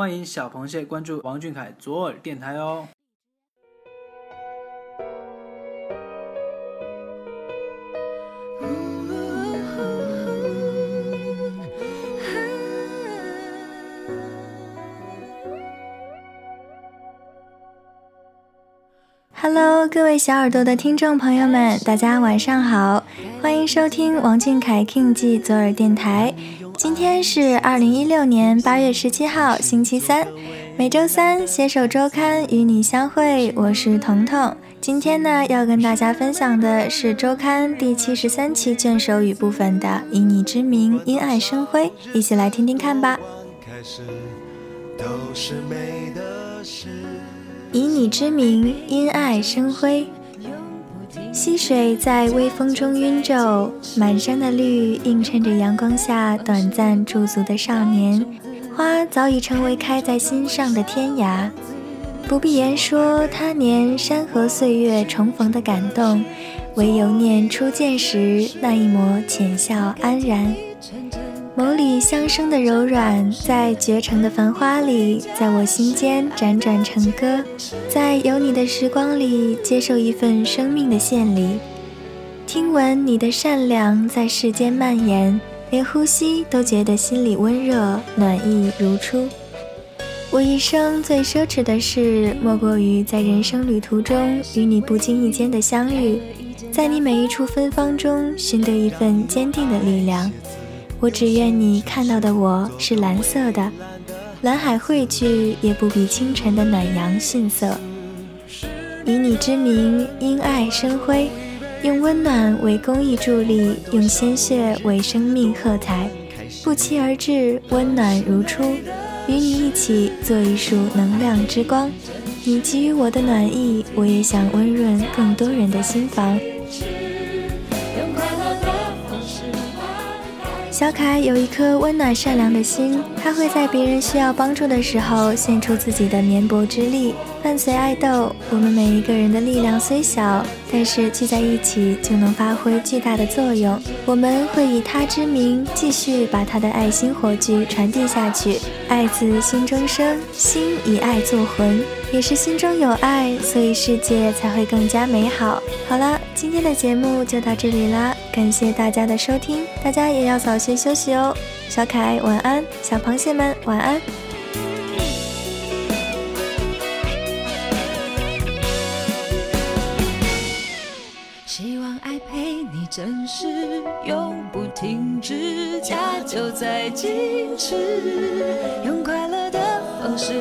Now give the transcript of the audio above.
欢迎小螃蟹关注王俊凯左耳电台哦。Hello，各位小耳朵的听众朋友们，大家晚上好，欢迎收听王俊凯 King 记左耳电台。今天是二零一六年八月十七号，星期三，每周三携手周刊与你相会，我是彤彤。今天呢，要跟大家分享的是周刊第七十三期卷首语部分的《以你之名，因爱生辉》，一起来听听看吧。以你之名，因爱生辉。溪水在微风中晕皱，满山的绿映衬着阳光下短暂驻足的少年。花早已成为开在心上的天涯，不必言说他年山河岁月重逢的感动，唯有念初见时那一抹浅笑安然。眸里相生的柔软，在绝城的繁花里，在我心间辗转成歌。在有你的时光里，接受一份生命的献礼。听闻你的善良在世间蔓延，连呼吸都觉得心里温热，暖意如初。我一生最奢侈的事，莫过于在人生旅途中与你不经意间的相遇，在你每一处芬芳中寻得一份坚定的力量。我只愿你看到的我是蓝色的，蓝海汇聚也不比清晨的暖阳逊色。以你之名，因爱生辉，用温暖为公益助力，用鲜血为生命喝彩，不期而至，温暖如初。与你一起做一束能量之光，你给予我的暖意，我也想温润更多人的心房。小凯有一颗温暖善良的心，他会在别人需要帮助的时候献出自己的绵薄之力。伴随爱豆，我们每一个人的力量虽小，但是聚在一起就能发挥巨大的作用。我们会以他之名，继续把他的爱心火炬传递下去。爱自心中生，心以爱作魂。也是心中有爱，所以世界才会更加美好。好了，今天的节目就到这里啦，感谢大家的收听，大家也要早些休息哦。小可爱晚安，小螃蟹们晚安。希望爱陪你真实，永不停止，家就在咫尺，用快乐的方式。